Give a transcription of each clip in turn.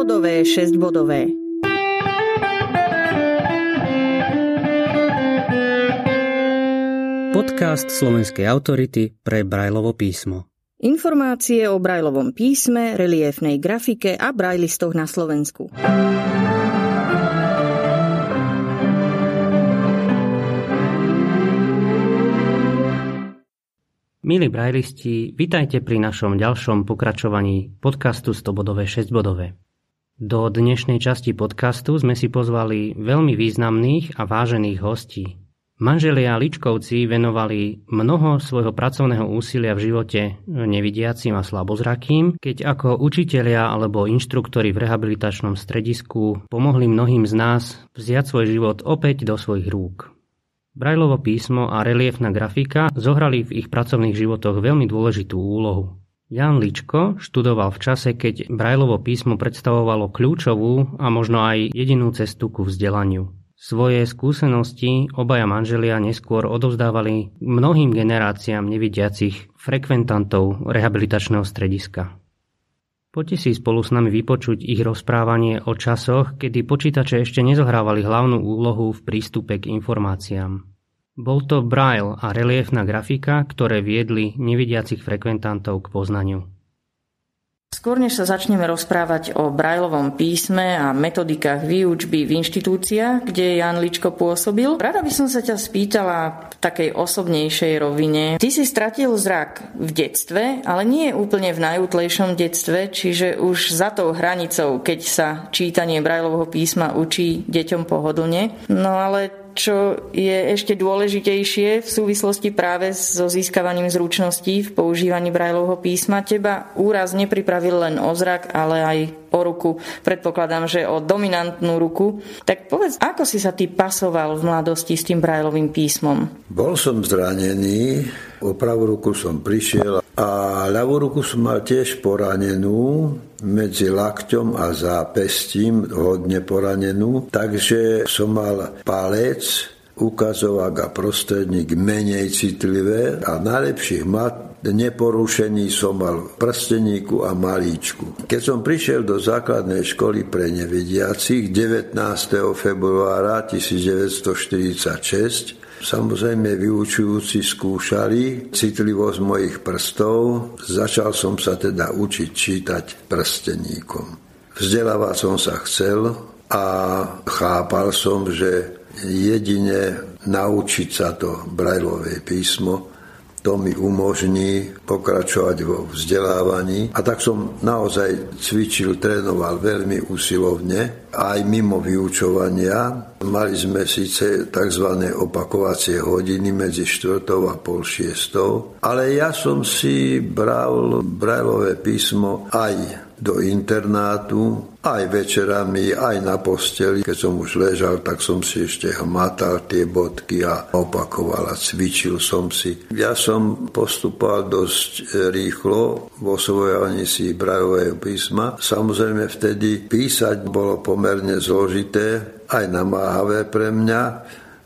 100-bodové, 6-bodové. Podcast slovenskej autority pre Brajlovo písmo. Informácie o Brajlovom písme, reliefnej grafike a brajlistoch na Slovensku. Milí brajlisti, vitajte pri našom ďalšom pokračovaní podcastu 100-bodové 6-bodové. Do dnešnej časti podcastu sme si pozvali veľmi významných a vážených hostí. Manželia Ličkovci venovali mnoho svojho pracovného úsilia v živote nevidiacim a slabozrakým, keď ako učitelia alebo inštruktori v rehabilitačnom stredisku pomohli mnohým z nás vziať svoj život opäť do svojich rúk. Brajlovo písmo a reliefná grafika zohrali v ich pracovných životoch veľmi dôležitú úlohu. Jan Ličko študoval v čase, keď Brajlovo písmo predstavovalo kľúčovú a možno aj jedinú cestu ku vzdelaniu. Svoje skúsenosti obaja manželia neskôr odovzdávali mnohým generáciám nevidiacich frekventantov rehabilitačného strediska. Poďte si spolu s nami vypočuť ich rozprávanie o časoch, kedy počítače ešte nezohrávali hlavnú úlohu v prístupe k informáciám. Bol to braille a reliefná grafika, ktoré viedli nevidiacich frekventantov k poznaniu. Skôr než sa začneme rozprávať o Brajlovom písme a metodikách výučby v inštitúciách, kde Jan Ličko pôsobil, rada by som sa ťa spýtala v takej osobnejšej rovine. Ty si stratil zrak v detstve, ale nie úplne v najútlejšom detstve, čiže už za tou hranicou, keď sa čítanie Brajlovho písma učí deťom pohodlne. No ale čo je ešte dôležitejšie v súvislosti práve so získavaním zručností v používaní Brajlovho písma. Teba úraz nepripravil len o zrak, ale aj o ruku. Predpokladám, že o dominantnú ruku. Tak povedz, ako si sa ty pasoval v mladosti s tým Brajlovým písmom? Bol som zranený, o pravú ruku som prišiel a ľavú ruku som mal tiež poranenú medzi lakťom a zápestím, hodne poranenú, takže som mal palec, ukazovák a prostredník menej citlivé a najlepších mat neporušený som mal prsteníku a malíčku. Keď som prišiel do základnej školy pre nevidiacich 19. februára 1946, Samozrejme, vyučujúci skúšali citlivosť mojich prstov. Začal som sa teda učiť čítať prsteníkom. Vzdelávať som sa chcel a chápal som, že jedine naučiť sa to brajlové písmo to mi umožní pokračovať vo vzdelávaní. A tak som naozaj cvičil, trénoval veľmi usilovne, aj mimo vyučovania. Mali sme síce tzv. opakovacie hodiny medzi 4. a pol 6. Ale ja som si bral brajlové písmo aj do internátu, aj večerami, aj na posteli. Keď som už ležal, tak som si ešte hmatal tie bodky a opakoval a cvičil som si. Ja som postupoval dosť rýchlo vo svojaní si brajového písma. Samozrejme vtedy písať bolo pomerne zložité, aj namáhavé pre mňa,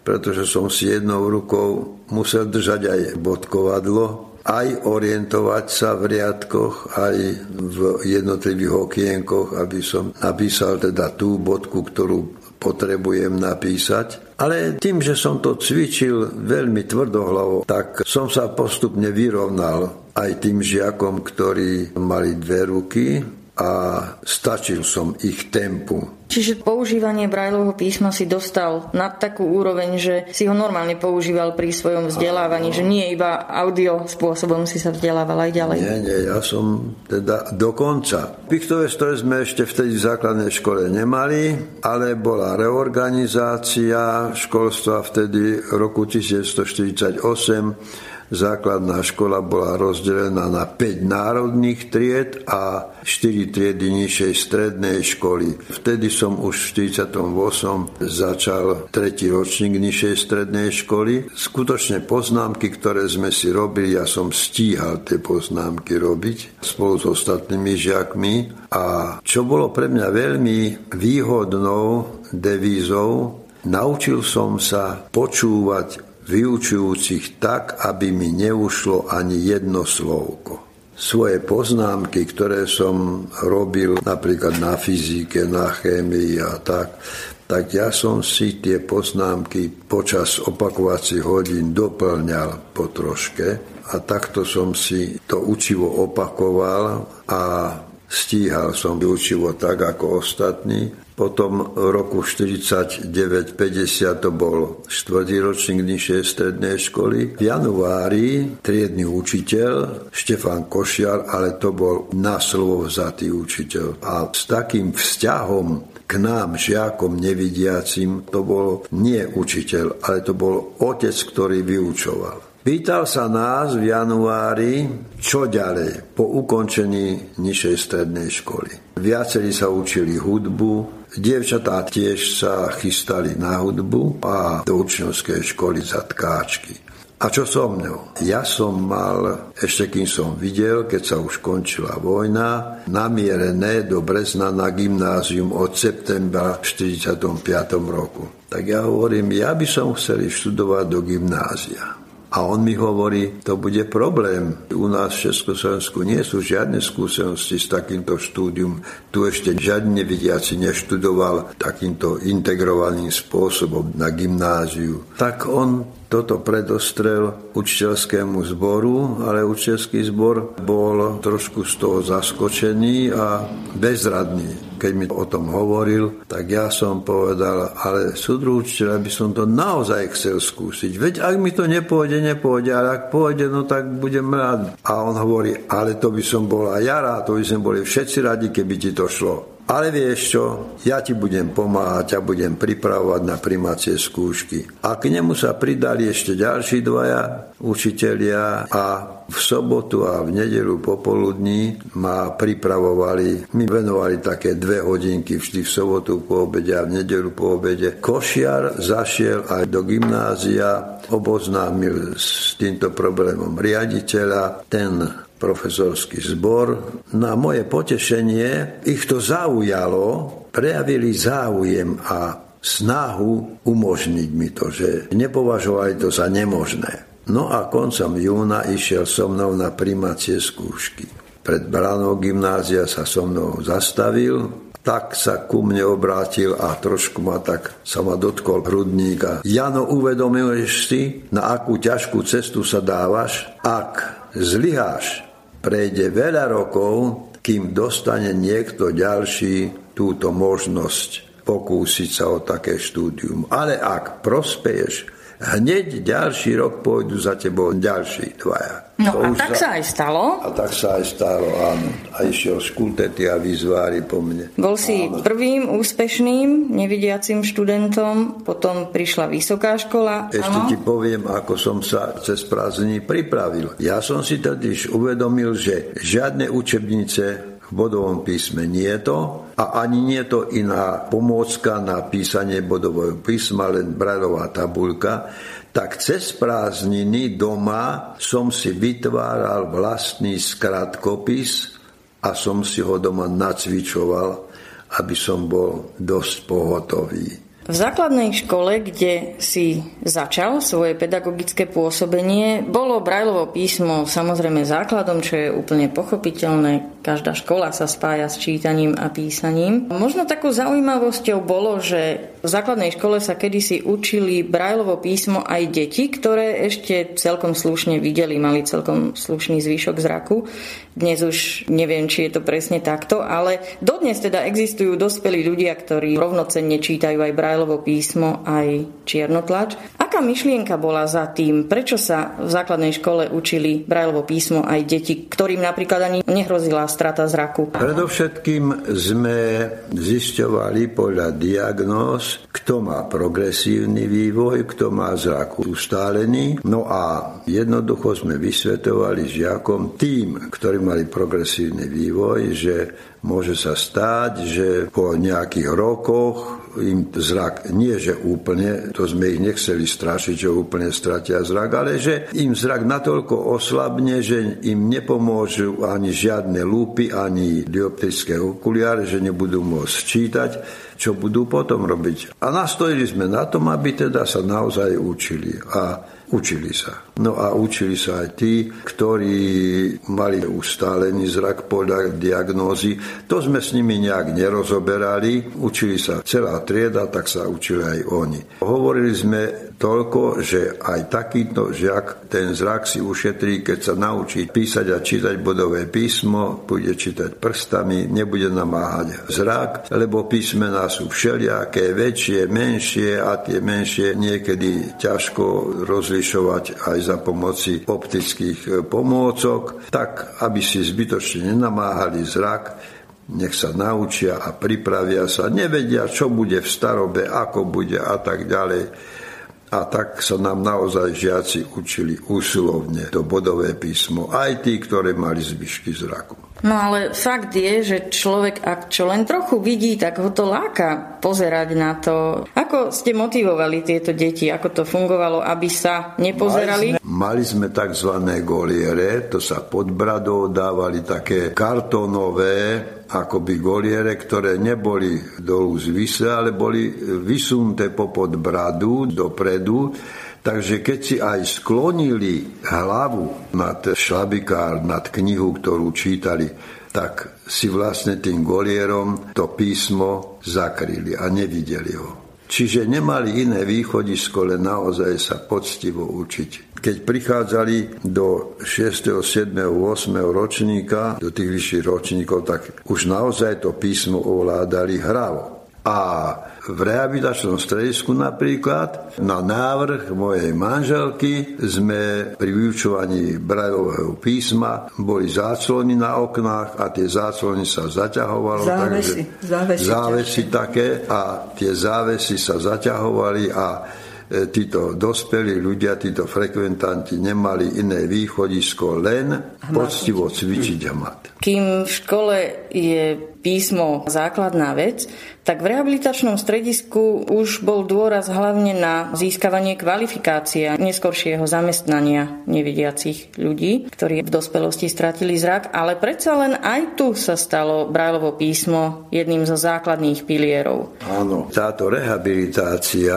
pretože som si jednou rukou musel držať aj bodkovadlo, aj orientovať sa v riadkoch, aj v jednotlivých okienkoch, aby som napísal teda tú bodku, ktorú potrebujem napísať. Ale tým, že som to cvičil veľmi tvrdohlavo, tak som sa postupne vyrovnal aj tým žiakom, ktorí mali dve ruky a stačil som ich tempu. Čiže používanie Brajlovho písma si dostal na takú úroveň, že si ho normálne používal pri svojom vzdelávaní, že nie iba audio spôsobom si sa vzdelával aj ďalej. Nie, nie, ja som teda dokonca. Pichtové stroje sme ešte vtedy v základnej škole nemali, ale bola reorganizácia školstva vtedy roku 1948 Základná škola bola rozdelená na 5 národných tried a 4 triedy nižšej strednej školy. Vtedy som už v 48. začal tretí ročník nižšej strednej školy. Skutočne poznámky, ktoré sme si robili, ja som stíhal tie poznámky robiť spolu s ostatnými žiakmi. A čo bolo pre mňa veľmi výhodnou devízou, naučil som sa počúvať vyučujúcich tak, aby mi neušlo ani jedno slovko. svoje poznámky, ktoré som robil napríklad na fyzike, na chémii a tak, tak ja som si tie poznámky počas opakovacích hodín doplňal po troške a takto som si to učivo opakoval a stíhal som učivo tak ako ostatní. Potom v roku 49-50 to bol štvrtý ročník nižšej strednej školy. V januári triedny učiteľ Štefan Košiar, ale to bol na slovo vzatý učiteľ. A s takým vzťahom k nám, žiakom nevidiacim, to bol nie učiteľ, ale to bol otec, ktorý vyučoval. Pýtal sa nás v januári, čo ďalej po ukončení nižšej strednej školy. Viacerí sa učili hudbu, dievčatá tiež sa chystali na hudbu a do učňovskej školy za tkáčky. A čo so mnou? Ja som mal, ešte kým som videl, keď sa už končila vojna, namierené do Brezna na gymnázium od septembra 45. roku. Tak ja hovorím, ja by som chcel študovať do gymnázia. A on mi hovorí, to bude problém. U nás v Československu nie sú žiadne skúsenosti s takýmto štúdium. Tu ešte žiadne vidiaci neštudoval takýmto integrovaným spôsobom na gymnáziu. Tak on toto predostrel učiteľskému zboru, ale učiteľský zbor bol trošku z toho zaskočený a bezradný. Keď mi o tom hovoril, tak ja som povedal, ale súdru učiteľ, by som to naozaj chcel skúsiť. Veď ak mi to nepôjde, nepôjde, ale ak pôjde, no tak budem rád. A on hovorí, ale to by som bol aj ja rád, to by sme boli všetci radi, keby ti to šlo. Ale vieš čo, ja ti budem pomáhať a budem pripravovať na primácie skúšky. A k nemu sa pridali ešte ďalší dvaja učitelia a v sobotu a v nedelu popoludní ma pripravovali, mi venovali také dve hodinky vždy v sobotu po obede a v nedelu po obede. Košiar zašiel aj do gymnázia, oboznámil s týmto problémom riaditeľa, ten profesorský zbor. Na moje potešenie ich to zaujalo, prejavili záujem a snahu umožniť mi to, že nepovažovali to za nemožné. No a koncom júna išiel so mnou na primácie skúšky. Pred branou gymnázia sa so mnou zastavil, tak sa ku mne obrátil a trošku ma tak sa ma dotkol hrudníka. Jano, uvedomuješ si, na akú ťažkú cestu sa dávaš? Ak zlyháš, prejde veľa rokov, kým dostane niekto ďalší túto možnosť pokúsiť sa o také štúdium. Ale ak prospeješ, hneď ďalší rok pôjdu za tebou ďalší dvaja. No to a tak sa, sa aj stalo? A tak sa aj stalo, áno. A išiel škultety a vyzvári po mne. Bol si áno. prvým úspešným nevidiacim študentom, potom prišla vysoká škola. Ešte áno? ti poviem, ako som sa cez prázdniny pripravil. Ja som si totiž uvedomil, že žiadne učebnice bodovom písme nie je to a ani nie je to iná pomôcka na písanie bodového písma, len brajlová tabulka tak cez prázdniny doma som si vytváral vlastný skratkopis a som si ho doma nacvičoval, aby som bol dosť pohotový. V základnej škole, kde si začal svoje pedagogické pôsobenie, bolo Brajlovo písmo samozrejme základom, čo je úplne pochopiteľné. Každá škola sa spája s čítaním a písaním. Možno takou zaujímavosťou bolo, že v základnej škole sa kedysi učili Brajlovo písmo aj deti, ktoré ešte celkom slušne videli, mali celkom slušný zvýšok zraku. Dnes už neviem, či je to presne takto, ale dodnes teda existujú dospelí ľudia, ktorí rovnocenne čítajú aj Brajlovo písmo, aj čiernotlač. Aká myšlienka bola za tým? Prečo sa v základnej škole učili Brajlovo písmo aj deti, ktorým napríklad ani nehrozila strata zraku? Predovšetkým sme zisťovali podľa diagnóz, kto má progresívny vývoj, kto má zrak ustálený. No a jednoducho sme vysvetovali žiakom tým, ktorým mali progresívny vývoj, že môže sa stáť, že po nejakých rokoch im zrak, nie že úplne, to sme ich nechceli strašiť, že úplne stratia zrak, ale že im zrak natoľko oslabne, že im nepomôžu ani žiadne lúpy, ani dioptrické okuliare, že nebudú môcť čítať, čo budú potom robiť. A nastojili sme na tom, aby teda sa naozaj učili. A Učili sa. No a učili sa aj tí, ktorí mali ustálený zrak podľa diagnózy. To sme s nimi nejak nerozoberali. Učili sa celá trieda, tak sa učili aj oni. Hovorili sme toľko, že aj takýto žiak ten zrak si ušetrí, keď sa naučí písať a čítať bodové písmo, bude čítať prstami, nebude namáhať zrak, lebo písmená sú všelijaké, väčšie, menšie a tie menšie niekedy ťažko rozlišovať aj za pomoci optických pomôcok, tak aby si zbytočne nenamáhali zrak, nech sa naučia a pripravia sa, nevedia, čo bude v starobe, ako bude a tak ďalej. A tak sa nám naozaj žiaci učili úsilovne to bodové písmo, aj tí, ktoré mali zvyšky zraku. No ale fakt je, že človek, ak čo len trochu vidí, tak ho to láka pozerať na to. Ako ste motivovali tieto deti? Ako to fungovalo, aby sa nepozerali? Mali sme, mali sme tzv. goliere, to sa pod bradou dávali také kartónové akoby goliere, ktoré neboli dolu zvisle, ale boli vysunté popod bradu dopredu Takže keď si aj sklonili hlavu nad šlabikár, nad knihu, ktorú čítali, tak si vlastne tým golierom to písmo zakryli a nevideli ho. Čiže nemali iné východisko, len naozaj sa poctivo učiť. Keď prichádzali do 6., 7., 8. ročníka, do tých vyšších ročníkov, tak už naozaj to písmo ovládali hravo. A v rehabilitačnom stredisku napríklad na návrh mojej manželky sme pri vyučovaní brajlového písma boli záclony na oknách a tie záclony sa zaťahovalo. Závesy. Takže, závesy, závesy také a tie závesy sa zaťahovali a e, títo dospelí ľudia, títo frekventanti nemali iné východisko, len poctivo cvičiť hmat. Kým v škole je písmo základná vec, tak v rehabilitačnom stredisku už bol dôraz hlavne na získavanie kvalifikácie neskoršieho zamestnania nevidiacich ľudí, ktorí v dospelosti stratili zrak, ale predsa len aj tu sa stalo Brajlovo písmo jedným zo základných pilierov. Áno, táto rehabilitácia,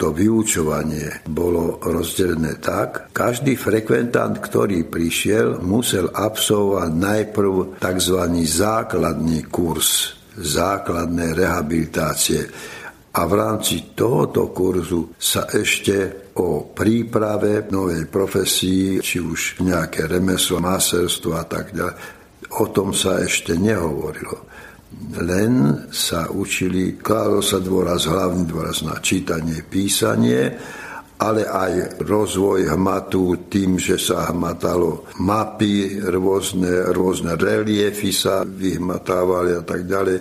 to vyučovanie bolo rozdelené tak, každý frekventant, ktorý prišiel, musel absolvovať najprv tzv. Základný kurz základnej rehabilitácie. A v rámci tohoto kurzu sa ešte o príprave novej profesii, či už nejaké remeslo, maserstvo a tak ďalej, o tom sa ešte nehovorilo. Len sa učili, kládol sa dôraz, hlavný dôraz na čítanie, písanie, ale aj rozvoj hmatu tým, že sa hmatalo mapy, rôzne, rôzne reliefy sa vyhmatávali a tak ďalej.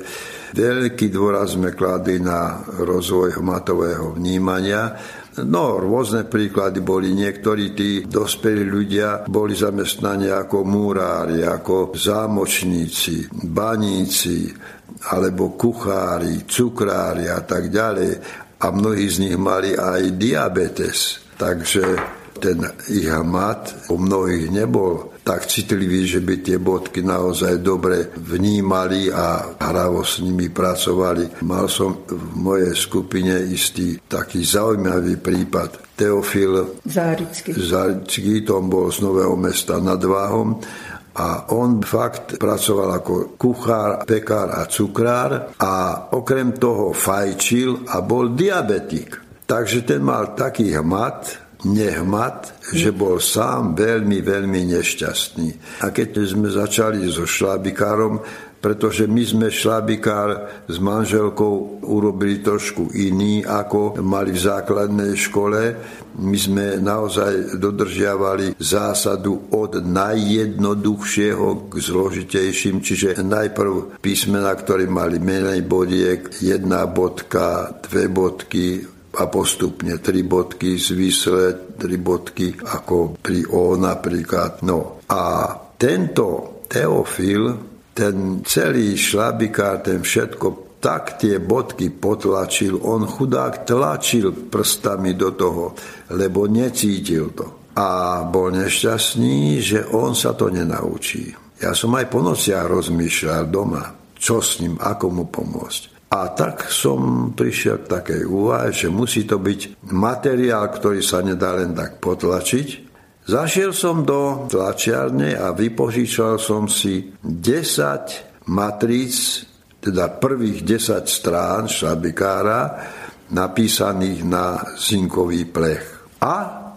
Veľký dôraz sme kladli na rozvoj hmatového vnímania. No, rôzne príklady boli. Niektorí tí dospelí ľudia boli zamestnaní ako múrári, ako zámočníci, baníci, alebo kuchári, cukrári a tak ďalej a mnohí z nich mali aj diabetes. Takže ten ich mat u mnohých nebol tak citlivý, že by tie bodky naozaj dobre vnímali a hravo s nimi pracovali. Mal som v mojej skupine istý taký zaujímavý prípad. Teofil Zárický. Zárický, to bol z Nového mesta nad Váhom a on fakt pracoval ako kuchár, pekár a cukrár a okrem toho fajčil a bol diabetik. Takže ten mal taký hmat, nehmat, že bol sám veľmi, veľmi nešťastný. A keď sme začali so šlabikárom, pretože my sme šlabikár s manželkou urobili trošku iný, ako mali v základnej škole. My sme naozaj dodržiavali zásadu od najjednoduchšieho k zložitejším, čiže najprv písmena, ktoré mali menej bodiek, jedna bodka, dve bodky, a postupne tri bodky zvisle, tri bodky ako pri O napríklad. No a tento Teofil ten celý šlabikár, ten všetko, tak tie bodky potlačil. On chudák tlačil prstami do toho, lebo necítil to. A bol nešťastný, že on sa to nenaučí. Ja som aj po nociach rozmýšľal doma, čo s ním, ako mu pomôcť. A tak som prišiel k takej úvahe, že musí to byť materiál, ktorý sa nedá len tak potlačiť. Zašiel som do tlačiarne a vypožičal som si 10 matríc, teda prvých 10 strán šlabikára, napísaných na zinkový plech. A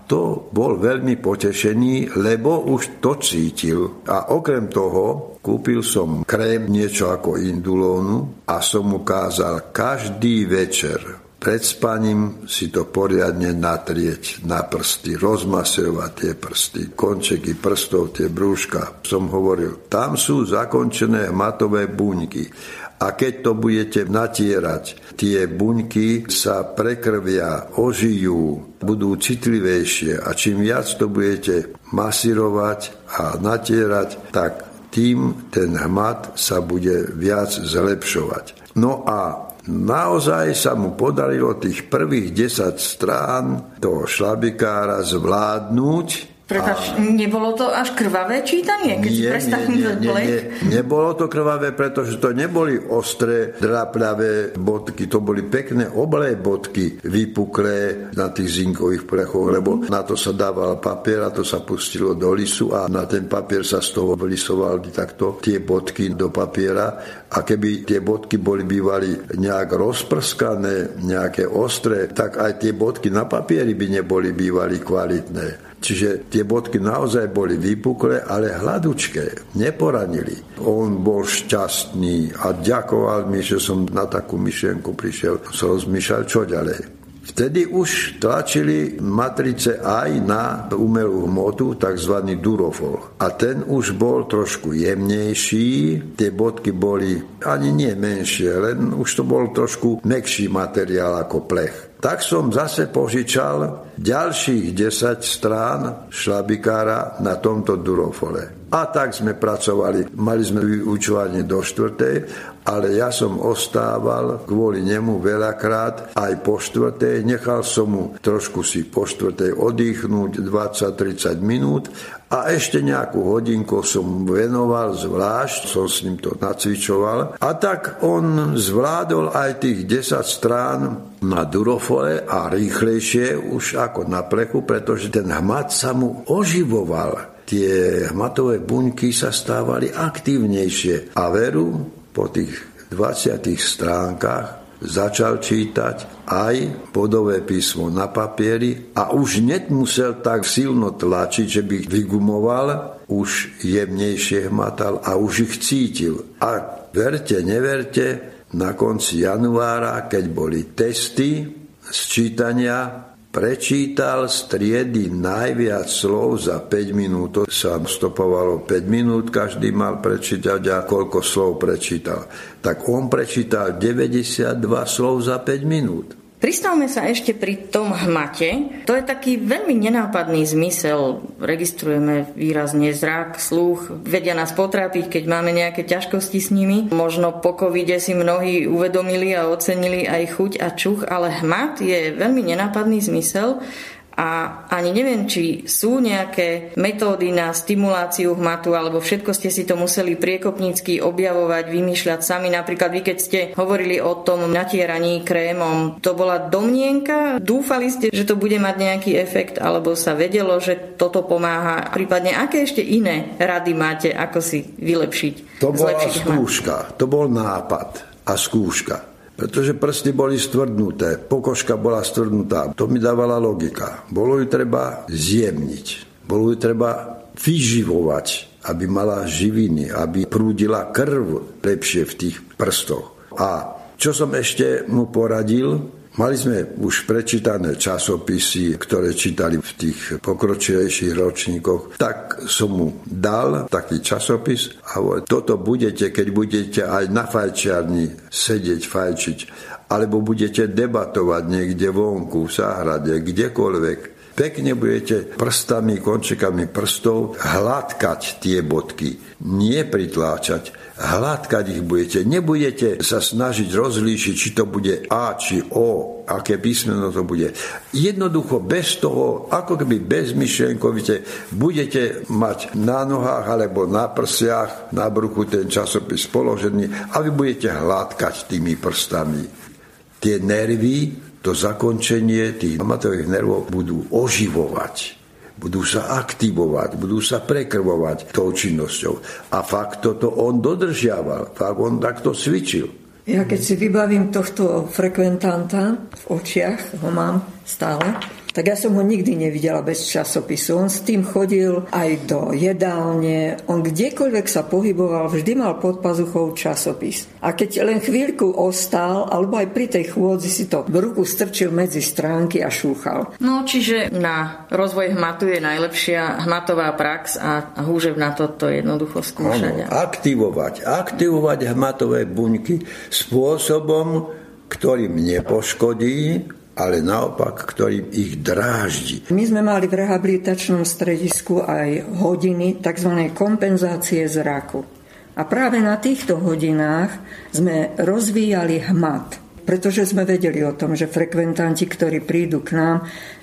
to bol veľmi potešený, lebo už to cítil. A okrem toho kúpil som krém niečo ako indulónu a som mu kázal každý večer pred spaním si to poriadne natrieť na prsty, rozmasovať tie prsty, končeky prstov, tie brúška. Som hovoril, tam sú zakončené hmatové buňky a keď to budete natierať, tie buňky sa prekrvia, ožijú, budú citlivejšie a čím viac to budete masírovať a natierať, tak tým ten hmat sa bude viac zlepšovať. No a Naozaj sa mu podarilo tých prvých 10 strán toho šlabikára zvládnuť Prepač, a... nebolo to až krvavé čítanie, keď nie, si nie, nie, nie, nie, Nebolo to krvavé, pretože to neboli ostré, draplavé bodky, to boli pekné oblé bodky, vypuklé na tých zinkových plechoch, lebo na to sa dával papier a to sa pustilo do lisu a na ten papier sa z toho vlisovali takto tie bodky do papiera. A keby tie bodky boli bývali nejak rozprskané, nejaké ostré, tak aj tie bodky na papieri by neboli bývali kvalitné. Čiže tie bodky naozaj boli vypuklé, ale hladučké, neporanili. On bol šťastný a ďakoval mi, že som na takú myšlienku prišiel. Som rozmýšľal, čo ďalej. Vtedy už tlačili matrice aj na umelú hmotu, tzv. durofol. A ten už bol trošku jemnejší, tie bodky boli ani nie menšie, len už to bol trošku mekší materiál ako plech. Tak som zase požičal ďalších 10 strán šlabikára na tomto durofole. A tak sme pracovali. Mali sme vyučovanie do štvrtej ale ja som ostával kvôli nemu veľakrát aj po štvrtej. Nechal som mu trošku si po štvrtej oddychnúť 20-30 minút a ešte nejakú hodinku som venoval zvlášť, som s ním to nacvičoval. A tak on zvládol aj tých 10 strán na durofole a rýchlejšie už ako na plechu, pretože ten hmat sa mu oživoval tie hmatové buňky sa stávali aktívnejšie. A veru, po tých 20 stránkach začal čítať aj bodové písmo na papieri a už nemusel tak silno tlačiť, že by vygumoval, už jemnejšie hmatal a už ich cítil. A verte, neverte, na konci januára, keď boli testy z čítania, prečítal z triedy najviac slov za 5 minút. To sa stopovalo 5 minút, každý mal prečítať a koľko slov prečítal. Tak on prečítal 92 slov za 5 minút. Pristavme sa ešte pri tom hmate. To je taký veľmi nenápadný zmysel. Registrujeme výrazne zrak, sluch, vedia nás potrápiť, keď máme nejaké ťažkosti s nimi. Možno po covide si mnohí uvedomili a ocenili aj chuť a čuch, ale hmat je veľmi nenápadný zmysel a ani neviem, či sú nejaké metódy na stimuláciu hmatu, alebo všetko ste si to museli priekopnícky objavovať, vymýšľať sami. Napríklad vy, keď ste hovorili o tom natieraní krémom, to bola domnienka? Dúfali ste, že to bude mať nejaký efekt, alebo sa vedelo, že toto pomáha? Prípadne, aké ešte iné rady máte, ako si vylepšiť? To bola skúška, hmat? to bol nápad a skúška pretože prsty boli stvrdnuté, pokožka bola stvrdnutá. To mi dávala logika. Bolo ju treba zjemniť, bolo ju treba vyživovať, aby mala živiny, aby prúdila krv lepšie v tých prstoch. A čo som ešte mu poradil, Mali sme už prečítané časopisy, ktoré čítali v tých pokročilejších ročníkoch. Tak som mu dal taký časopis a hovoril, toto budete, keď budete aj na fajčiarni sedieť, fajčiť, alebo budete debatovať niekde vonku, v záhrade, kdekoľvek, Pekne budete prstami, končekami prstov hladkať tie bodky, nie pritláčať. Hladkať ich budete. Nebudete sa snažiť rozlíšiť, či to bude A, či O, aké písmeno to bude. Jednoducho bez toho, ako keby bezmyšlenkovite, budete mať na nohách alebo na prsiach, na bruchu ten časopis položený a vy budete hladkať tými prstami. Tie nervy to zakončenie tých amatových nervov budú oživovať budú sa aktivovať, budú sa prekrvovať tou činnosťou. A fakt toto on dodržiaval, fakt on takto cvičil. Ja keď si vybavím tohto frekventanta v očiach, ho mám stále, tak ja som ho nikdy nevidela bez časopisu. On s tým chodil aj do jedálne, on kdekoľvek sa pohyboval, vždy mal pod pazuchou časopis. A keď len chvíľku ostál, alebo aj pri tej chôdzi si to v ruku strčil medzi stránky a šúchal. No, čiže na rozvoj hmatu je najlepšia hmatová prax a húžev na toto jednoducho skúšania. Ano, aktivovať, aktivovať hmatové buňky spôsobom, ktorým nepoškodí ale naopak, ktorým ich dráždi. My sme mali v rehabilitačnom stredisku aj hodiny tzv. kompenzácie zraku. A práve na týchto hodinách sme rozvíjali hmat, pretože sme vedeli o tom, že frekventanti, ktorí prídu k nám,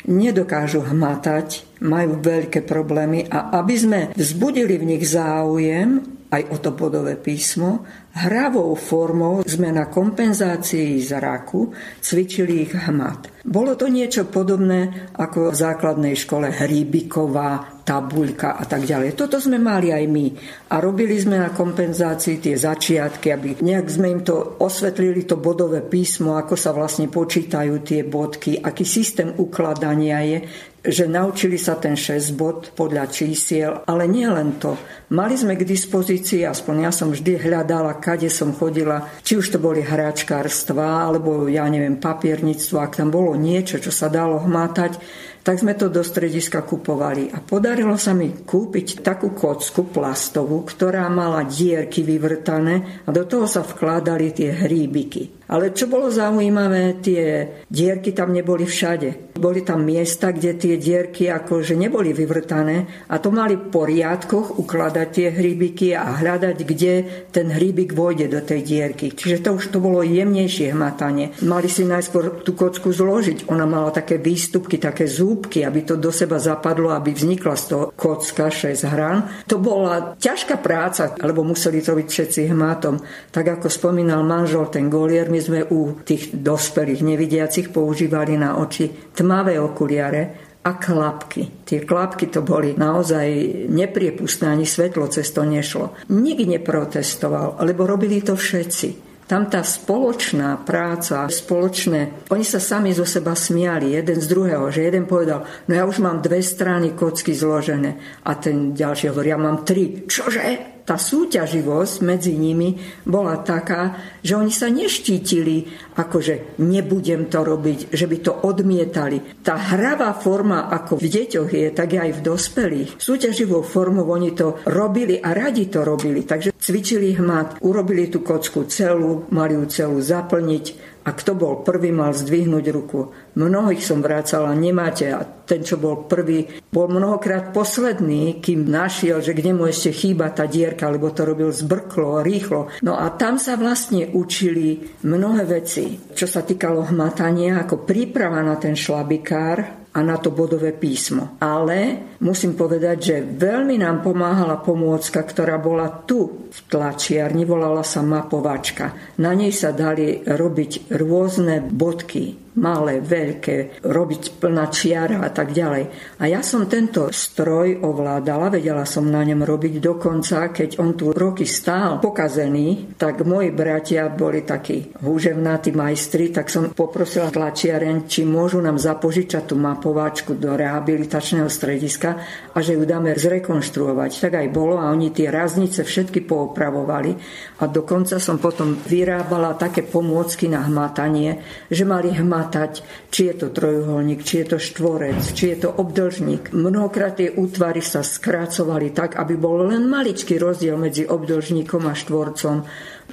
nedokážu hmatať, majú veľké problémy a aby sme vzbudili v nich záujem aj o to bodové písmo, Hravou formou sme na kompenzácii zraku cvičili ich hmat. Bolo to niečo podobné ako v základnej škole Hríbiková, tabuľka a tak ďalej. Toto sme mali aj my. A robili sme na kompenzácii tie začiatky, aby nejak sme im to osvetlili, to bodové písmo, ako sa vlastne počítajú tie bodky, aký systém ukladania je, že naučili sa ten 6 bod podľa čísiel, ale nie len to. Mali sme k dispozícii, aspoň ja som vždy hľadala, kade som chodila, či už to boli hráčkarstva, alebo ja neviem, papierníctvo, ak tam bolo niečo, čo sa dalo hmátať, tak sme to do strediska kupovali. A podarilo sa mi kúpiť takú kocku plastovú, ktorá mala dierky vyvrtané a do toho sa vkládali tie hríbiky. Ale čo bolo zaujímavé, tie dierky tam neboli všade. Boli tam miesta, kde tie dierky akože neboli vyvrtané a to mali v poriadkoch ukladať tie hríbiky a hľadať, kde ten hríbik vojde do tej dierky. Čiže to už to bolo jemnejšie hmatanie. Mali si najskôr tú kocku zložiť. Ona mala také výstupky, také zúbky, aby to do seba zapadlo, aby vznikla z toho kocka 6 hran. To bola ťažká práca, lebo museli to byť všetci hmatom. Tak ako spomínal manžel ten Golier, my sme u tých dospelých nevidiacich používali na oči tmavé okuliare a klapky. Tie klapky to boli naozaj nepriepustné, ani svetlo cez to nešlo. Nik neprotestoval, lebo robili to všetci. Tam tá spoločná práca, spoločné, oni sa sami zo seba smiali, jeden z druhého, že jeden povedal, no ja už mám dve strany kocky zložené a ten ďalší hovorí, ja mám tri. Čože? Tá súťaživosť medzi nimi bola taká, že oni sa neštítili, akože nebudem to robiť, že by to odmietali. Tá hravá forma, ako v deťoch je, tak aj v dospelých. Súťaživou formou oni to robili a radi to robili. Takže cvičili hmat, urobili tú kocku celú, mali ju celú zaplniť, a kto bol prvý, mal zdvihnúť ruku. Mnohých som vrácala, nemáte. A ten, čo bol prvý, bol mnohokrát posledný, kým našiel, že kde mu ešte chýba tá dierka, lebo to robil zbrklo, rýchlo. No a tam sa vlastne učili mnohé veci, čo sa týkalo hmatania, ako príprava na ten šlabikár, a na to bodové písmo. Ale musím povedať, že veľmi nám pomáhala pomôcka, ktorá bola tu v tlačiarni, volala sa mapovačka. Na nej sa dali robiť rôzne bodky, malé, veľké, robiť plná čiara a tak ďalej. A ja som tento stroj ovládala, vedela som na ňom robiť dokonca, keď on tu roky stál pokazený, tak moji bratia boli takí húževnatí majstri, tak som poprosila tlačiareň, či môžu nám zapožičať tú mapováčku do rehabilitačného strediska a že ju dáme zrekonštruovať. Tak aj bolo a oni tie raznice všetky poopravovali a dokonca som potom vyrábala také pomôcky na hmatanie, že mali hmat rátať, či je to trojuholník, či je to štvorec, či je to obdlžník. Mnohokrát tie útvary sa skrácovali tak, aby bol len maličký rozdiel medzi obdlžníkom a štvorcom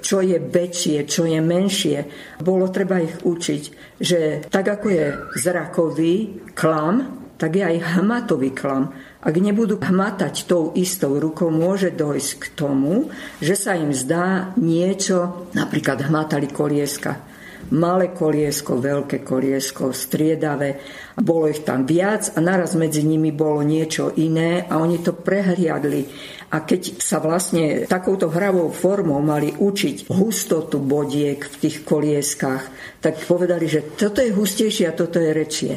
čo je väčšie, čo je menšie. Bolo treba ich učiť, že tak ako je zrakový klam, tak je aj hmatový klam. Ak nebudú hmatať tou istou rukou, môže dojsť k tomu, že sa im zdá niečo, napríklad hmatali kolieska. Malé koliesko, veľké koliesko, striedavé. Bolo ich tam viac a naraz medzi nimi bolo niečo iné a oni to prehliadli. A keď sa vlastne takouto hravou formou mali učiť hustotu bodiek v tých kolieskách, tak povedali, že toto je hustejšie a toto je rečie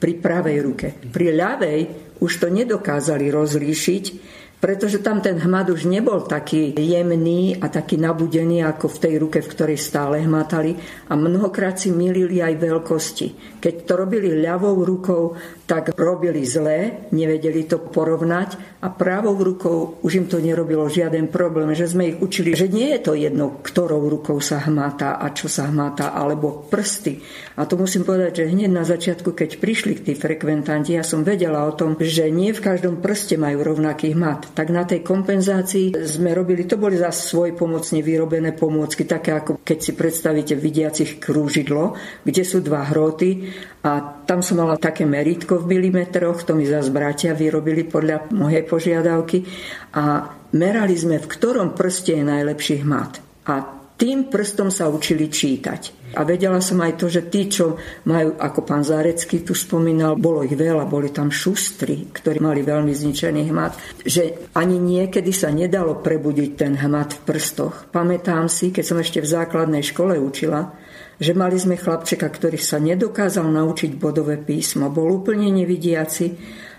pri pravej ruke. Pri ľavej už to nedokázali rozlíšiť, pretože tam ten hmat už nebol taký jemný a taký nabudený ako v tej ruke, v ktorej stále hmatali a mnohokrát si milili aj veľkosti. Keď to robili ľavou rukou, tak robili zlé, nevedeli to porovnať a pravou rukou už im to nerobilo žiaden problém, že sme ich učili, že nie je to jedno, ktorou rukou sa hmátá a čo sa hmátá, alebo prsty. A to musím povedať, že hneď na začiatku, keď prišli tí frekventanti, ja som vedela o tom, že nie v každom prste majú rovnaký hmat. Tak na tej kompenzácii sme robili, to boli za svoj pomocne vyrobené pomôcky, také ako keď si predstavíte vidiacich krúžidlo, kde sú dva hroty a tam som mala také meritko v milimetroch, to mi zase bratia vyrobili podľa mojej požiadavky a merali sme, v ktorom prste je najlepší hmat. A tým prstom sa učili čítať. A vedela som aj to, že tí, čo majú, ako pán Zárecký tu spomínal, bolo ich veľa, boli tam šustri, ktorí mali veľmi zničený hmat, že ani niekedy sa nedalo prebudiť ten hmat v prstoch. Pamätám si, keď som ešte v základnej škole učila, že mali sme chlapčeka, ktorý sa nedokázal naučiť bodové písmo, bol úplne nevidiaci,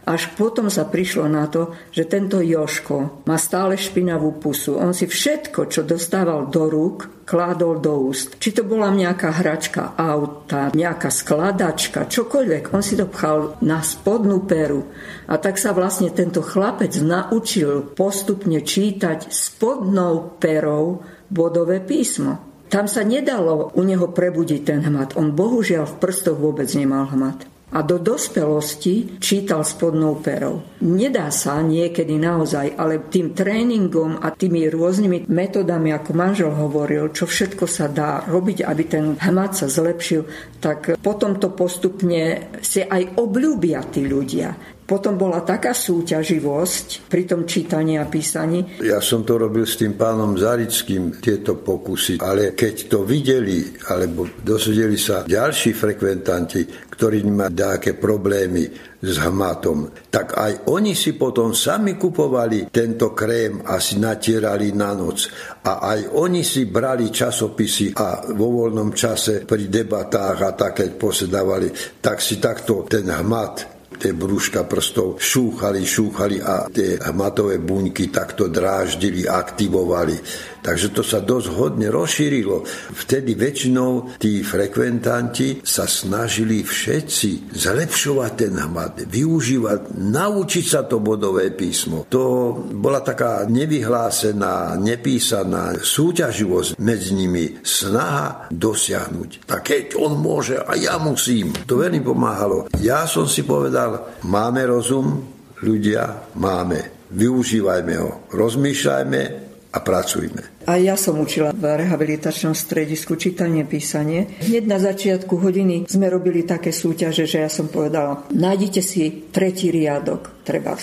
až potom sa prišlo na to, že tento Joško má stále špinavú pusu. On si všetko, čo dostával do rúk, kládol do úst. Či to bola nejaká hračka, auta, nejaká skladačka, čokoľvek. On si to pchal na spodnú peru. A tak sa vlastne tento chlapec naučil postupne čítať spodnou perou bodové písmo. Tam sa nedalo u neho prebudiť ten hmat. On bohužiaľ v prstoch vôbec nemal hmat. A do dospelosti čítal spodnou perou. Nedá sa niekedy naozaj, ale tým tréningom a tými rôznymi metodami, ako manžel hovoril, čo všetko sa dá robiť, aby ten hmat sa zlepšil, tak potom to postupne si aj obľúbia tí ľudia. Potom bola taká súťaživosť pri tom čítaní a písaní. Ja som to robil s tým pánom Zarickým, tieto pokusy, ale keď to videli, alebo dosvedeli sa ďalší frekventanti, ktorí majú nejaké problémy s hmatom, tak aj oni si potom sami kupovali tento krém a si natierali na noc. A aj oni si brali časopisy a vo voľnom čase pri debatách a také posedávali, tak si takto ten hmat tie brúška prstov šúchali, šúchali a tie hmatové buňky takto dráždili, aktivovali. Takže to sa dosť hodne rozšírilo. Vtedy väčšinou tí frekventanti sa snažili všetci zlepšovať ten hmat, využívať, naučiť sa to bodové písmo. To bola taká nevyhlásená, nepísaná súťaživosť medzi nimi, snaha dosiahnuť. Tak keď on môže a ja musím. To veľmi pomáhalo. Ja som si povedal, máme rozum, ľudia, máme. Využívajme ho, rozmýšľajme, a pracujme. A ja som učila v rehabilitačnom stredisku čítanie, písanie. Hneď na začiatku hodiny sme robili také súťaže, že ja som povedala, nájdite si tretí riadok, treba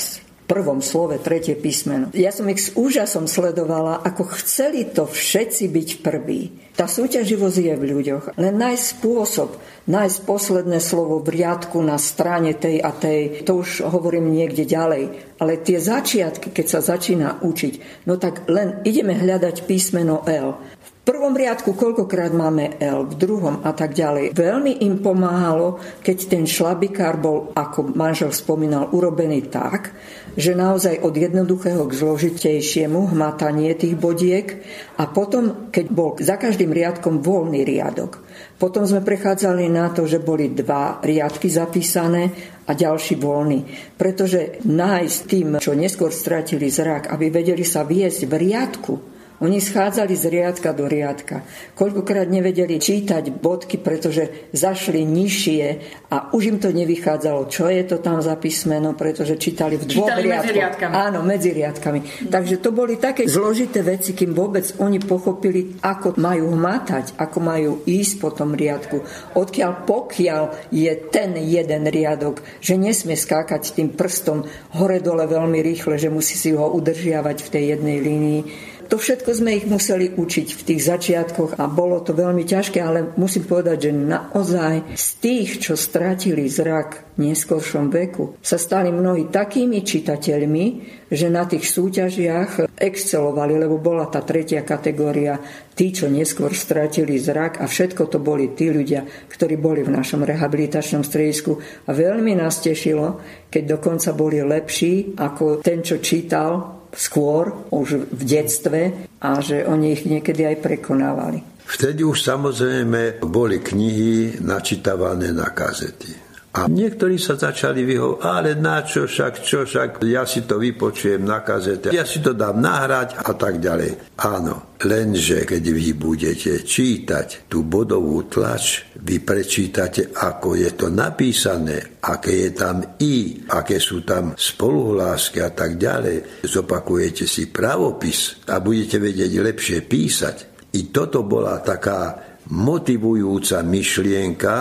prvom slove tretie písmeno. Ja som ich s úžasom sledovala, ako chceli to všetci byť prví. Tá súťaživosť je v ľuďoch. Len nájsť spôsob, nájsť posledné slovo v riadku na strane tej a tej, to už hovorím niekde ďalej. Ale tie začiatky, keď sa začína učiť, no tak len ideme hľadať písmeno L prvom riadku koľkokrát máme L, v druhom a tak ďalej. Veľmi im pomáhalo, keď ten šlabikár bol, ako manžel spomínal, urobený tak, že naozaj od jednoduchého k zložitejšiemu hmatanie tých bodiek a potom, keď bol za každým riadkom voľný riadok. Potom sme prechádzali na to, že boli dva riadky zapísané a ďalší voľný. Pretože nájsť tým, čo neskôr stratili zrak, aby vedeli sa viesť v riadku, Oni schádzali z riadka do riadka. Koľkokrát nevedeli čítať bodky, pretože zašli nižšie a už im to nevychádzalo, čo je to tam za písmeno, pretože čítali v dvoch čítali riadkoch. Medzi riadkami. Áno, medzi riadkami. Mm. Takže to boli také zložité veci, kým vôbec oni pochopili, ako majú hmatať, ako majú ísť po tom riadku. Odkiaľ pokiaľ je ten jeden riadok, že nesmie skákať tým prstom hore-dole veľmi rýchle, že musí si ho udržiavať v tej jednej línii to všetko sme ich museli učiť v tých začiatkoch a bolo to veľmi ťažké, ale musím povedať, že naozaj z tých, čo stratili zrak v neskoršom veku, sa stali mnohí takými čitateľmi, že na tých súťažiach excelovali, lebo bola tá tretia kategória tí, čo neskôr stratili zrak a všetko to boli tí ľudia, ktorí boli v našom rehabilitačnom stredisku a veľmi nás tešilo, keď dokonca boli lepší ako ten, čo čítal skôr, už v detstve a že oni ich niekedy aj prekonávali. Vtedy už samozrejme boli knihy načítavané na kazety. A niektorí sa začali vyhovať, ale na čo však, čo však, ja si to vypočujem na kazete, ja si to dám nahrať a tak ďalej. Áno, lenže keď vy budete čítať tú bodovú tlač, vy prečítate, ako je to napísané, aké je tam i, aké sú tam spoluhlásky a tak ďalej. Zopakujete si pravopis a budete vedieť lepšie písať. I toto bola taká motivujúca myšlienka,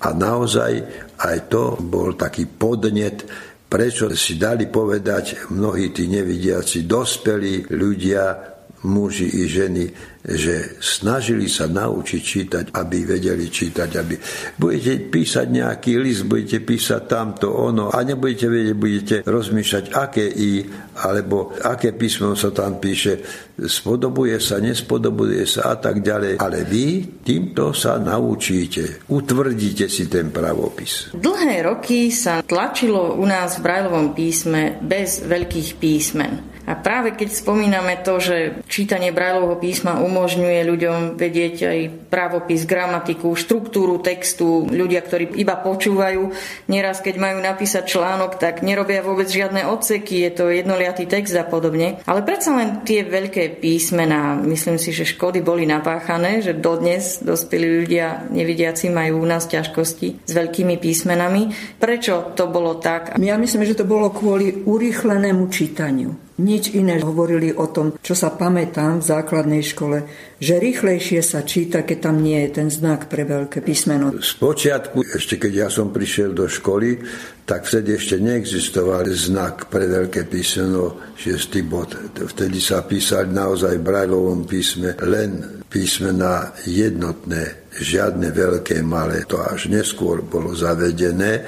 a naozaj aj to bol taký podnet, prečo si dali povedať mnohí tí nevidiaci dospelí ľudia, muži i ženy, že snažili sa naučiť čítať, aby vedeli čítať, aby budete písať nejaký list, budete písať tamto ono a nebudete vedieť, budete rozmýšľať, aké i, alebo aké písmo sa tam píše, spodobuje sa, nespodobuje sa a tak ďalej. Ale vy týmto sa naučíte, utvrdíte si ten pravopis. Dlhé roky sa tlačilo u nás v Brajlovom písme bez veľkých písmen. A práve keď spomíname to, že čítanie Brajlovho písma umožňuje ľuďom vedieť aj právopis, gramatiku, štruktúru textu, ľudia, ktorí iba počúvajú, nieraz keď majú napísať článok, tak nerobia vôbec žiadne odseky, je to jednoliatý text a podobne. Ale predsa len tie veľké písmená, myslím si, že škody boli napáchané, že dodnes dospelí ľudia nevidiaci majú u nás ťažkosti s veľkými písmenami. Prečo to bolo tak? Ja myslím, že to bolo kvôli urýchlenému čítaniu. Nič iné hovorili o tom, čo sa pamätám v základnej škole, že rýchlejšie sa číta, keď tam nie je ten znak pre veľké písmeno. počiatku, ešte keď ja som prišiel do školy, tak vtedy ešte neexistoval znak pre veľké písmeno 6. bod. Vtedy sa písali naozaj v brajlovom písme len písmena jednotné, žiadne veľké, malé. To až neskôr bolo zavedené.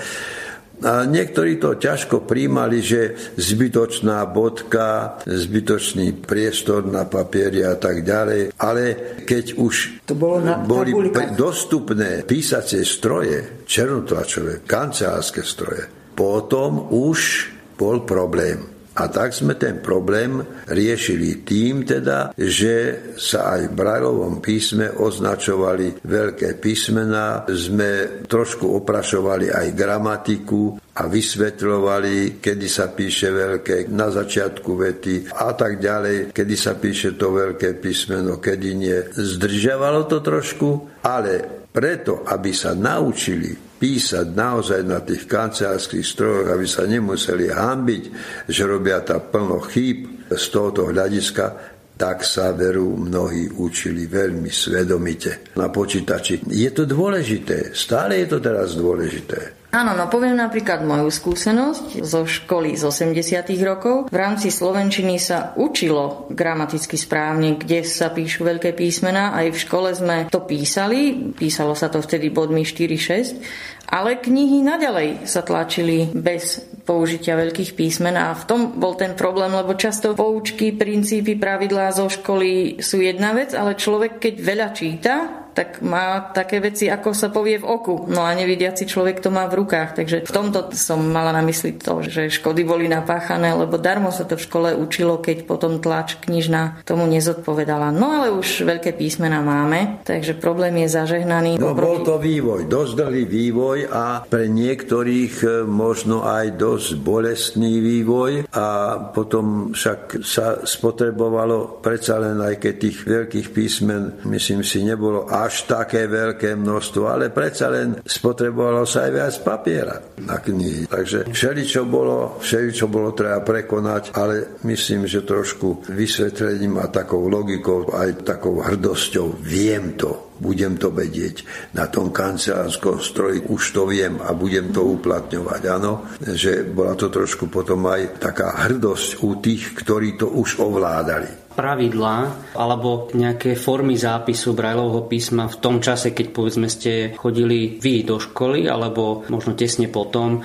A niektorí to ťažko príjmali, že zbytočná bodka, zbytočný priestor na papieri a tak ďalej. Ale keď už to bolo na boli dostupné písacie stroje, černotlačové, kancelárske stroje, potom už bol problém. A tak sme ten problém riešili tým teda, že sa aj v Brajlovom písme označovali veľké písmená, sme trošku oprašovali aj gramatiku a vysvetľovali, kedy sa píše veľké na začiatku vety a tak ďalej, kedy sa píše to veľké písmeno, kedy nie. Zdržiavalo to trošku, ale preto, aby sa naučili písať naozaj na tých kancelárskych strojoch, aby sa nemuseli hambiť, že robia tam plno chýb z tohoto hľadiska, tak sa veru mnohí učili veľmi svedomite na počítači. Je to dôležité, stále je to teraz dôležité. Áno, no poviem napríklad moju skúsenosť zo školy z 80 rokov. V rámci Slovenčiny sa učilo gramaticky správne, kde sa píšu veľké písmená. Aj v škole sme to písali, písalo sa to vtedy bodmi 4-6, ale knihy naďalej sa tlačili bez použitia veľkých písmen a v tom bol ten problém, lebo často poučky, princípy, pravidlá zo školy sú jedna vec, ale človek keď veľa číta, tak má také veci, ako sa povie v oku. No a nevidiaci človek to má v rukách. Takže v tomto som mala na mysli to, že škody boli napáchané, lebo darmo sa to v škole učilo, keď potom tlač knižná tomu nezodpovedala. No ale už veľké písmena máme, takže problém je zažehnaný. No oproti... bol to vývoj, dosť vývoj a pre niektorých e, možno aj dosť bolestný vývoj a potom však sa spotrebovalo predsa len aj keď tých veľkých písmen, myslím si, nebolo až také veľké množstvo, ale predsa len spotrebovalo sa aj viac papiera na knihy. Takže všeli, bolo, všeli, bolo treba prekonať, ale myslím, že trošku vysvetlením a takou logikou, aj takou hrdosťou viem to budem to vedieť na tom kancelárskom stroji, už to viem a budem to uplatňovať. Áno, že bola to trošku potom aj taká hrdosť u tých, ktorí to už ovládali pravidlá alebo nejaké formy zápisu Brajlovho písma v tom čase, keď povedzme ste chodili vy do školy alebo možno tesne potom,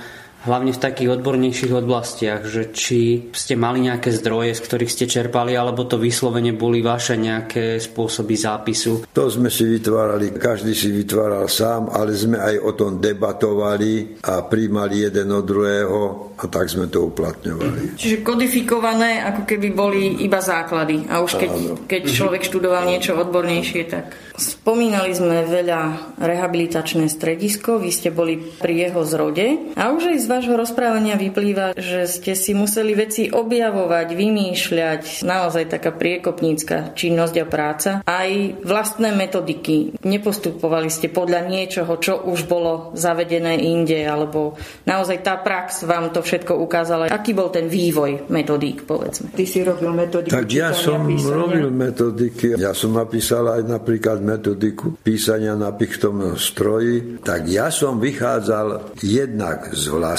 hlavne v takých odbornejších oblastiach, že či ste mali nejaké zdroje, z ktorých ste čerpali, alebo to vyslovene boli vaše nejaké spôsoby zápisu? To sme si vytvárali, každý si vytváral sám, ale sme aj o tom debatovali a príjmali jeden od druhého a tak sme to uplatňovali. Čiže kodifikované, ako keby boli iba základy. A už keď, keď človek študoval niečo odbornejšie, tak... Spomínali sme veľa rehabilitačné stredisko, vy ste boli pri jeho zrode a už aj z vášho rozprávania vyplýva, že ste si museli veci objavovať, vymýšľať, naozaj taká priekopnícka činnosť a práca, aj vlastné metodiky. Nepostupovali ste podľa niečoho, čo už bolo zavedené inde, alebo naozaj tá prax vám to všetko ukázala. Aký bol ten vývoj metodík, povedzme? Ty si robil metodiky. Tak ja som písania. robil metodiky. Ja som napísal aj napríklad metodiku písania na pichtom stroji, tak ja som vychádzal jednak z vlastných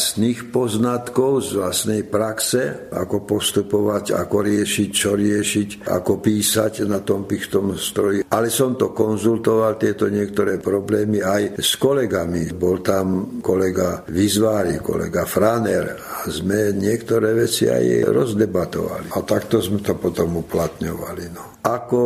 poznatkov, z vlastnej praxe, ako postupovať, ako riešiť, čo riešiť, ako písať na tom pichtom stroji. Ale som to konzultoval, tieto niektoré problémy aj s kolegami. Bol tam kolega Vizvári, kolega Franer a sme niektoré veci aj rozdebatovali. A takto sme to potom uplatňovali. No. Ako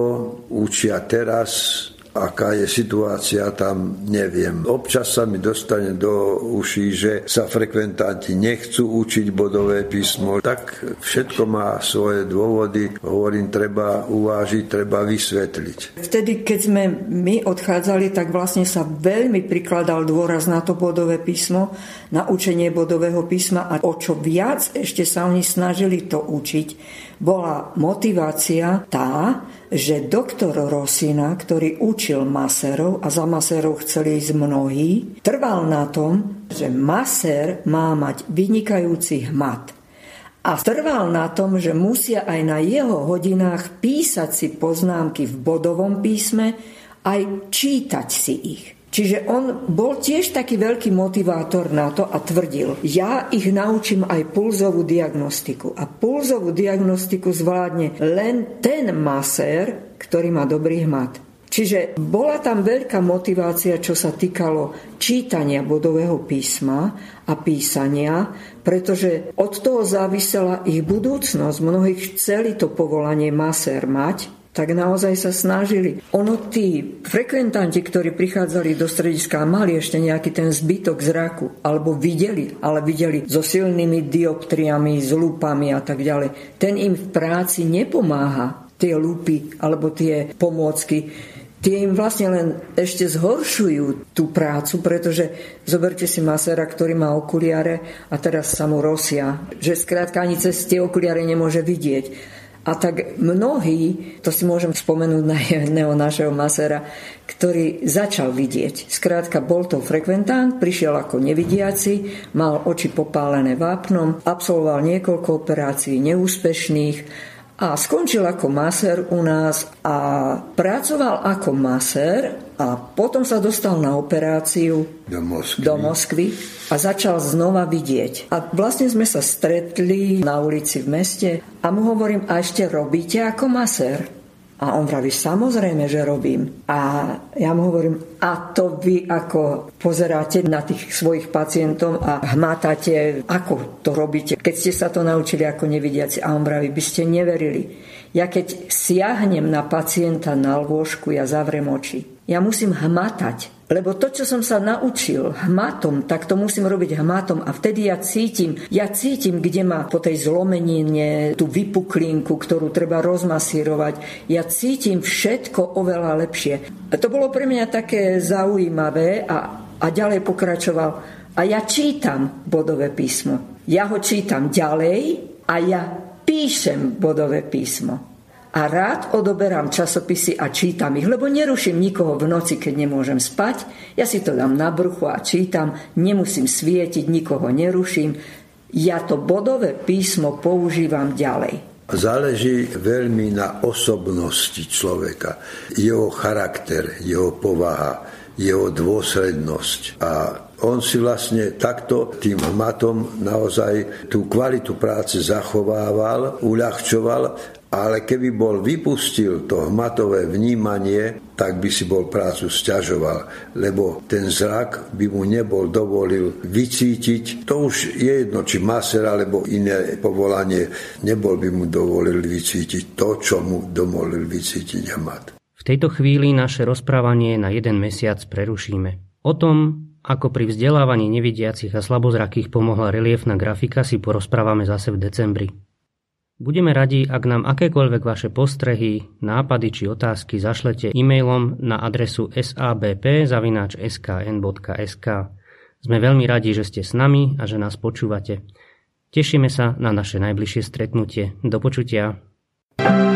učia teraz aká je situácia tam, neviem. Občas sa mi dostane do uší, že sa frekventanti nechcú učiť bodové písmo. Tak všetko má svoje dôvody. Hovorím, treba uvážiť, treba vysvetliť. Vtedy, keď sme my odchádzali, tak vlastne sa veľmi prikladal dôraz na to bodové písmo, na učenie bodového písma a o čo viac ešte sa oni snažili to učiť, bola motivácia tá, že doktor Rosina, ktorý učil maserov a za maserov chceli ísť mnohí, trval na tom, že maser má mať vynikajúci hmat. A trval na tom, že musia aj na jeho hodinách písať si poznámky v bodovom písme, aj čítať si ich. Čiže on bol tiež taký veľký motivátor na to a tvrdil, ja ich naučím aj pulzovú diagnostiku. A pulzovú diagnostiku zvládne len ten masér, ktorý má dobrý hmat. Čiže bola tam veľká motivácia, čo sa týkalo čítania bodového písma a písania, pretože od toho závisela ich budúcnosť. Mnohí chceli to povolanie masér mať, tak naozaj sa snažili. Ono tí frekventanti, ktorí prichádzali do strediska a mali ešte nejaký ten zbytok zraku, alebo videli, ale videli so silnými dioptriami, s lúpami a tak ďalej, ten im v práci nepomáha tie lúpy alebo tie pomôcky, tie im vlastne len ešte zhoršujú tú prácu, pretože zoberte si masera, ktorý má okuliare a teraz sa mu rosia, že skrátka ani cez tie okuliare nemôže vidieť. A tak mnohí, to si môžem spomenúť na jedného našeho masera, ktorý začal vidieť. Skrátka, bol to frekventant, prišiel ako nevidiaci, mal oči popálené vápnom, absolvoval niekoľko operácií neúspešných a skončil ako maser u nás a pracoval ako maser a potom sa dostal na operáciu do Moskvy. do Moskvy a začal znova vidieť. A vlastne sme sa stretli na ulici v meste a mu hovorím, a ešte robíte ako maser? A on vraví, samozrejme, že robím. A ja mu hovorím, a to vy ako pozeráte na tých svojich pacientov a hmatáte, ako to robíte, keď ste sa to naučili ako nevidiaci. A on vraví, by ste neverili. Ja keď siahnem na pacienta na lôžku, ja zavrem oči. Ja musím hmatať lebo to, čo som sa naučil hmatom, tak to musím robiť hmatom a vtedy ja cítim, ja cítim, kde má po tej zlomenine tú vypuklinku, ktorú treba rozmasírovať. Ja cítim všetko oveľa lepšie. A to bolo pre mňa také zaujímavé a, a ďalej pokračoval. A ja čítam bodové písmo. Ja ho čítam ďalej a ja píšem bodové písmo a rád odoberám časopisy a čítam ich, lebo neruším nikoho v noci, keď nemôžem spať. Ja si to dám na bruchu a čítam, nemusím svietiť, nikoho neruším. Ja to bodové písmo používam ďalej. Záleží veľmi na osobnosti človeka, jeho charakter, jeho povaha, jeho dôslednosť. A on si vlastne takto tým hmatom naozaj tú kvalitu práce zachovával, uľahčoval ale keby bol vypustil to hmatové vnímanie, tak by si bol prácu sťažoval, lebo ten zrak by mu nebol dovolil vycítiť. To už je jedno, či maser alebo iné povolanie, nebol by mu dovolil vycítiť to, čo mu dovolil vycítiť hmat. V tejto chvíli naše rozprávanie na jeden mesiac prerušíme. O tom, ako pri vzdelávaní nevidiacich a slabozrakých pomohla reliefná grafika si porozprávame zase v decembri. Budeme radi, ak nám akékoľvek vaše postrehy, nápady či otázky zašlete e-mailom na adresu sabp.skn.sk. Sme veľmi radi, že ste s nami a že nás počúvate. Tešíme sa na naše najbližšie stretnutie. Do počutia. thank you